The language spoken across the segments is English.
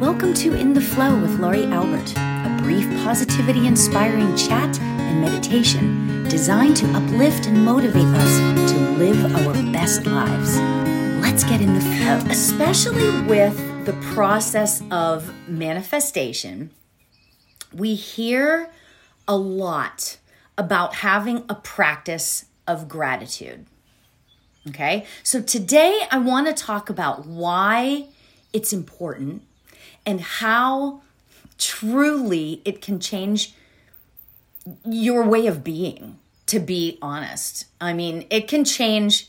Welcome to In the Flow with Laurie Albert, a brief positivity inspiring chat and meditation designed to uplift and motivate us to live our best lives. Let's get in the flow. Especially with the process of manifestation, we hear a lot about having a practice of gratitude. Okay, so today I want to talk about why it's important and how truly it can change your way of being, to be honest. I mean, it can change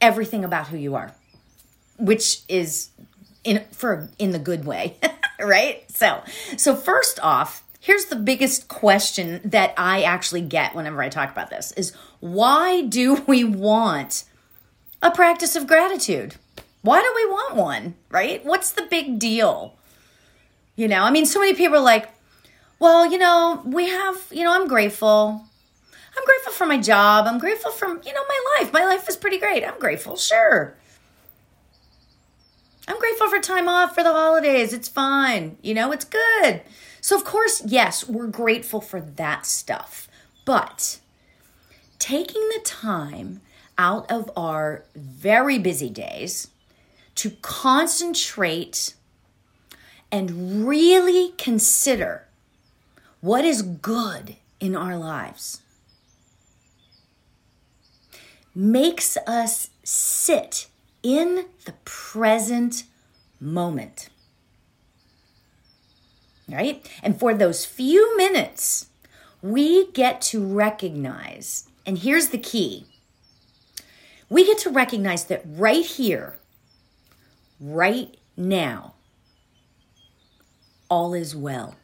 everything about who you are, which is in for in the good way, right? So, so first off, here's the biggest question that I actually get whenever I talk about this is why do we want a practice of gratitude? Why do we want one, right? What's the big deal? You know, I mean, so many people are like, well, you know, we have, you know, I'm grateful. I'm grateful for my job. I'm grateful for, you know, my life. My life is pretty great. I'm grateful, sure. I'm grateful for time off for the holidays. It's fine. You know, it's good. So, of course, yes, we're grateful for that stuff. But taking the time out of our very busy days to concentrate and really consider what is good in our lives makes us sit in the present moment. Right? And for those few minutes, we get to recognize, and here's the key we get to recognize that right here, right now, all is well.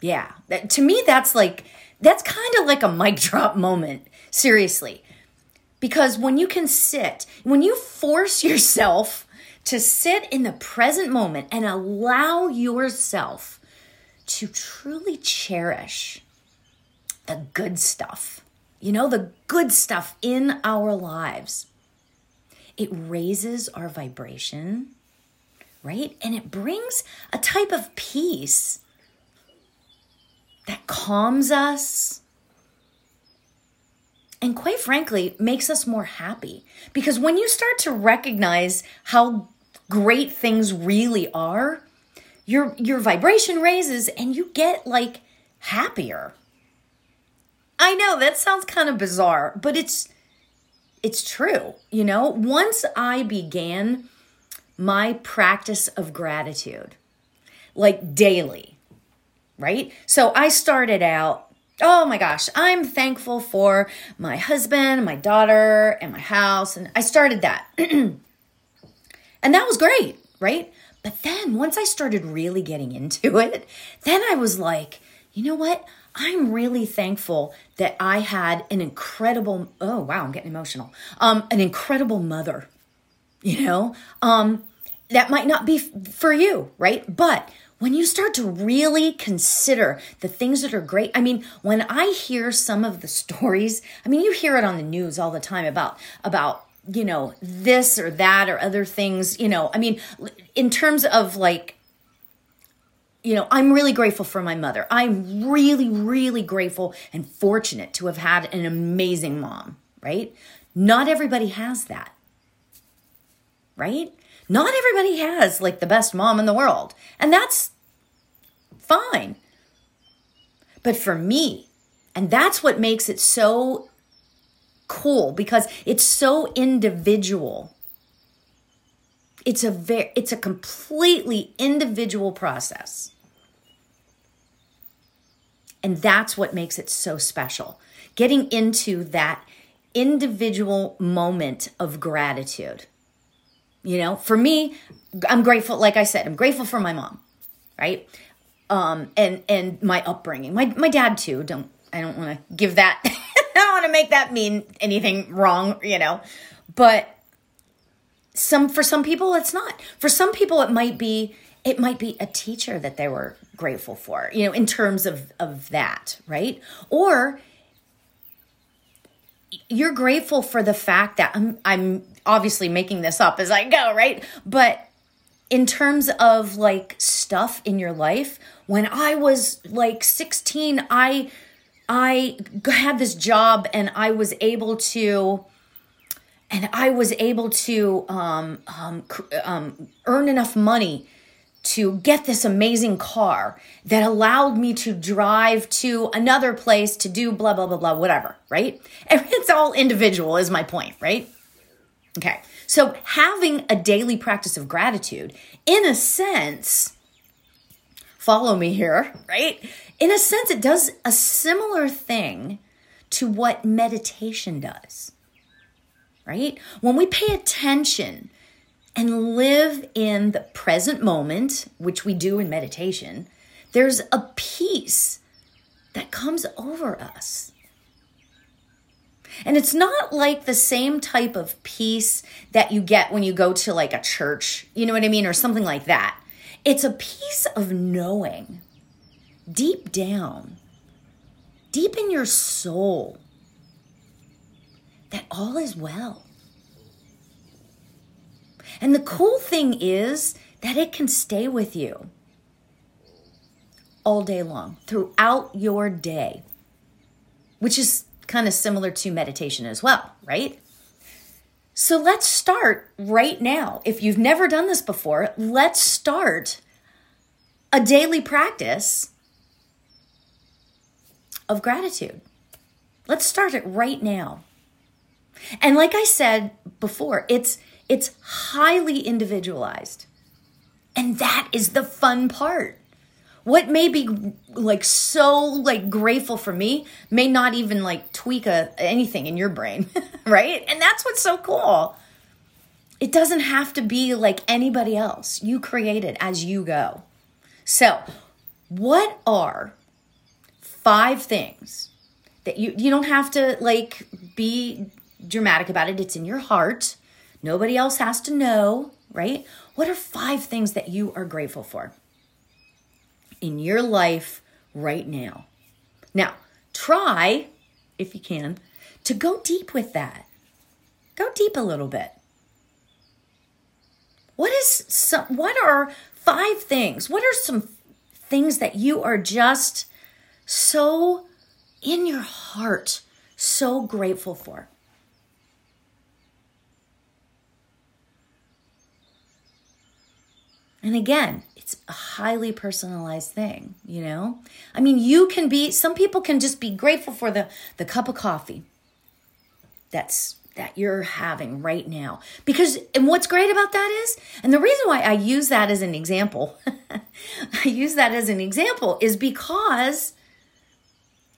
Yeah, that, to me, that's like, that's kind of like a mic drop moment, seriously. Because when you can sit, when you force yourself to sit in the present moment and allow yourself to truly cherish the good stuff, you know, the good stuff in our lives, it raises our vibration right? And it brings a type of peace that calms us and quite frankly makes us more happy. Because when you start to recognize how great things really are your your vibration raises and you get like happier. I know that sounds kind of bizarre but it's it's true you know? Once i began my practice of gratitude, like daily, right? So I started out, oh my gosh, I'm thankful for my husband, my daughter, and my house. And I started that. and that was great, right? But then once I started really getting into it, then I was like, you know what? I'm really thankful that I had an incredible, oh wow, I'm getting emotional. Um, an incredible mother, you know? Um, that might not be for you, right? But when you start to really consider the things that are great, I mean, when I hear some of the stories, I mean, you hear it on the news all the time about, about, you know, this or that or other things, you know, I mean, in terms of like, you know, I'm really grateful for my mother. I'm really, really grateful and fortunate to have had an amazing mom, right? Not everybody has that, right? Not everybody has like the best mom in the world, and that's fine. But for me, and that's what makes it so cool because it's so individual. It's a very it's a completely individual process. And that's what makes it so special. Getting into that individual moment of gratitude. You know, for me, I'm grateful. Like I said, I'm grateful for my mom, right? Um, and and my upbringing. My my dad too. Don't I don't want to give that. I don't want to make that mean anything wrong, you know. But some for some people it's not. For some people it might be it might be a teacher that they were grateful for, you know, in terms of of that, right? Or you're grateful for the fact that I'm I'm obviously making this up as I go, right? But in terms of like stuff in your life, when I was like 16, I I had this job and I was able to and I was able to um, um, um, earn enough money to get this amazing car that allowed me to drive to another place to do blah, blah, blah, blah, whatever, right? And it's all individual, is my point, right? Okay. So having a daily practice of gratitude, in a sense, follow me here, right? In a sense, it does a similar thing to what meditation does, right? When we pay attention and live in the present moment, which we do in meditation, there's a peace that comes over us. And it's not like the same type of peace that you get when you go to like a church, you know what I mean, or something like that. It's a peace of knowing deep down, deep in your soul, that all is well. And the cool thing is that it can stay with you all day long, throughout your day, which is kind of similar to meditation as well, right? So let's start right now. If you've never done this before, let's start a daily practice of gratitude. Let's start it right now. And like I said before, it's it's highly individualized. And that is the fun part. What may be like so like grateful for me may not even like tweak a, anything in your brain, right? And that's what's so cool. It doesn't have to be like anybody else. You create it as you go. So, what are five things that you you don't have to like be dramatic about it. It's in your heart Nobody else has to know, right? What are five things that you are grateful for in your life right now? Now, try, if you can, to go deep with that. Go deep a little bit. What is some what are five things? What are some things that you are just so in your heart so grateful for? And again, it's a highly personalized thing, you know? I mean, you can be some people can just be grateful for the the cup of coffee that's that you're having right now. Because and what's great about that is, and the reason why I use that as an example, I use that as an example is because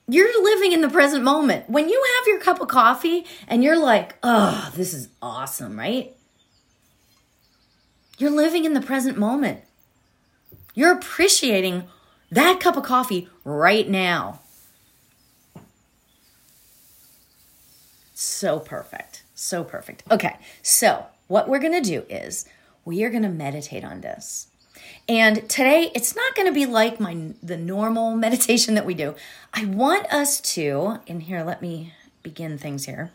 you're living in the present moment. When you have your cup of coffee and you're like, "Oh, this is awesome," right? You're living in the present moment. You're appreciating that cup of coffee right now. So perfect. So perfect. Okay, so what we're going to do is we are going to meditate on this. And today it's not going to be like my the normal meditation that we do. I want us to, in here let me begin things here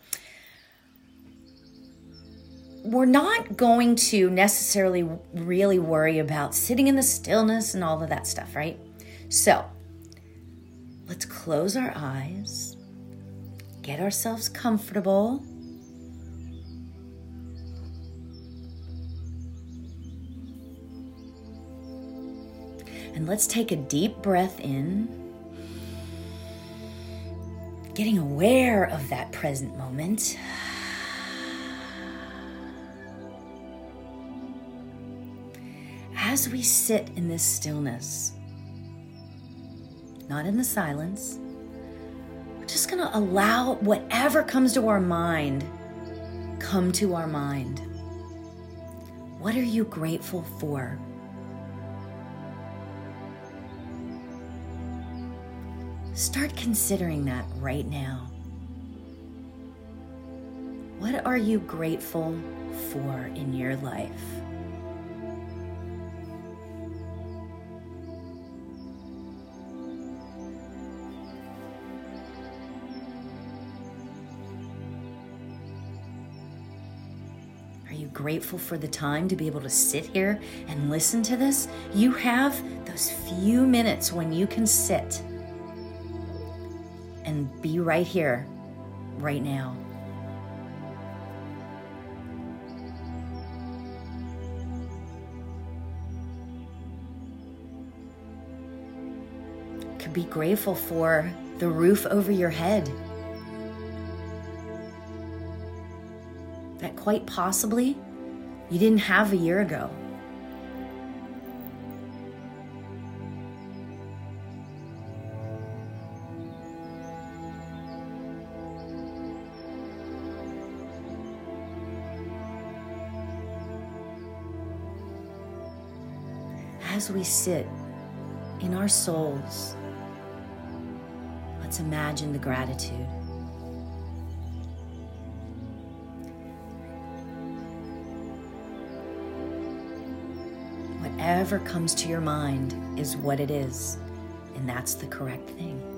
we're not going to necessarily really worry about sitting in the stillness and all of that stuff, right? So let's close our eyes, get ourselves comfortable. And let's take a deep breath in, getting aware of that present moment. As we sit in this stillness, not in the silence, we're just going to allow whatever comes to our mind come to our mind. What are you grateful for? Start considering that right now. What are you grateful for in your life? Grateful for the time to be able to sit here and listen to this. You have those few minutes when you can sit and be right here, right now. Could be grateful for the roof over your head. That quite possibly you didn't have a year ago. As we sit in our souls, let's imagine the gratitude. Whatever comes to your mind is what it is, and that's the correct thing.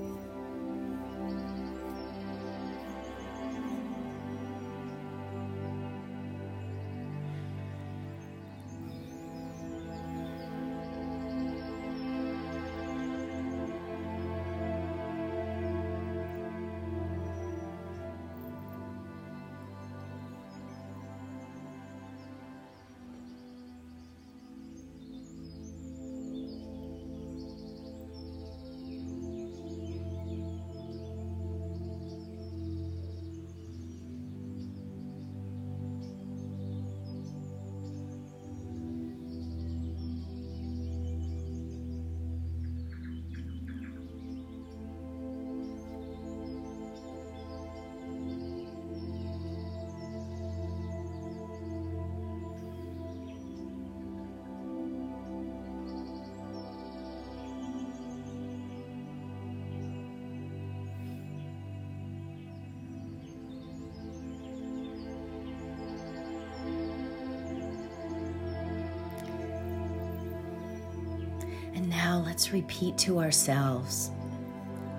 Let's repeat to ourselves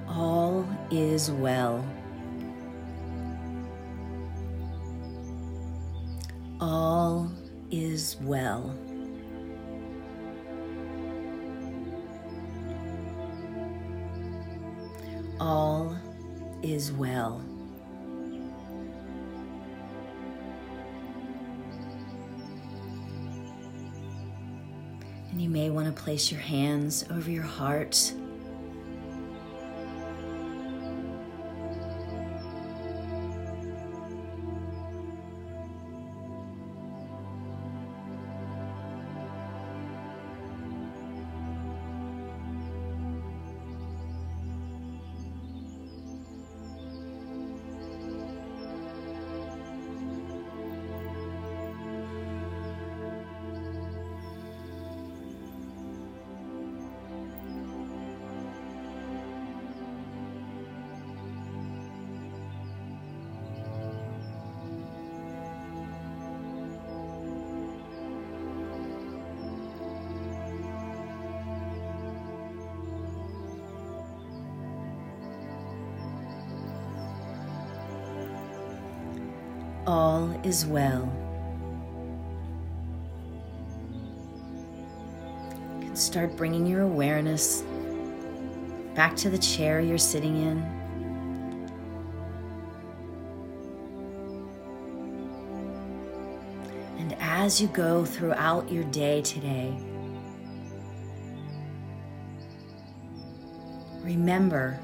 all is well. All is well. All is well. You may want to place your hands over your heart. All is well. You can start bringing your awareness back to the chair you're sitting in. And as you go throughout your day today, remember,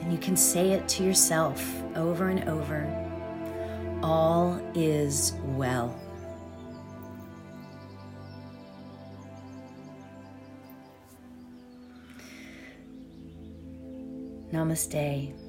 and you can say it to yourself over and over all is well. Namaste.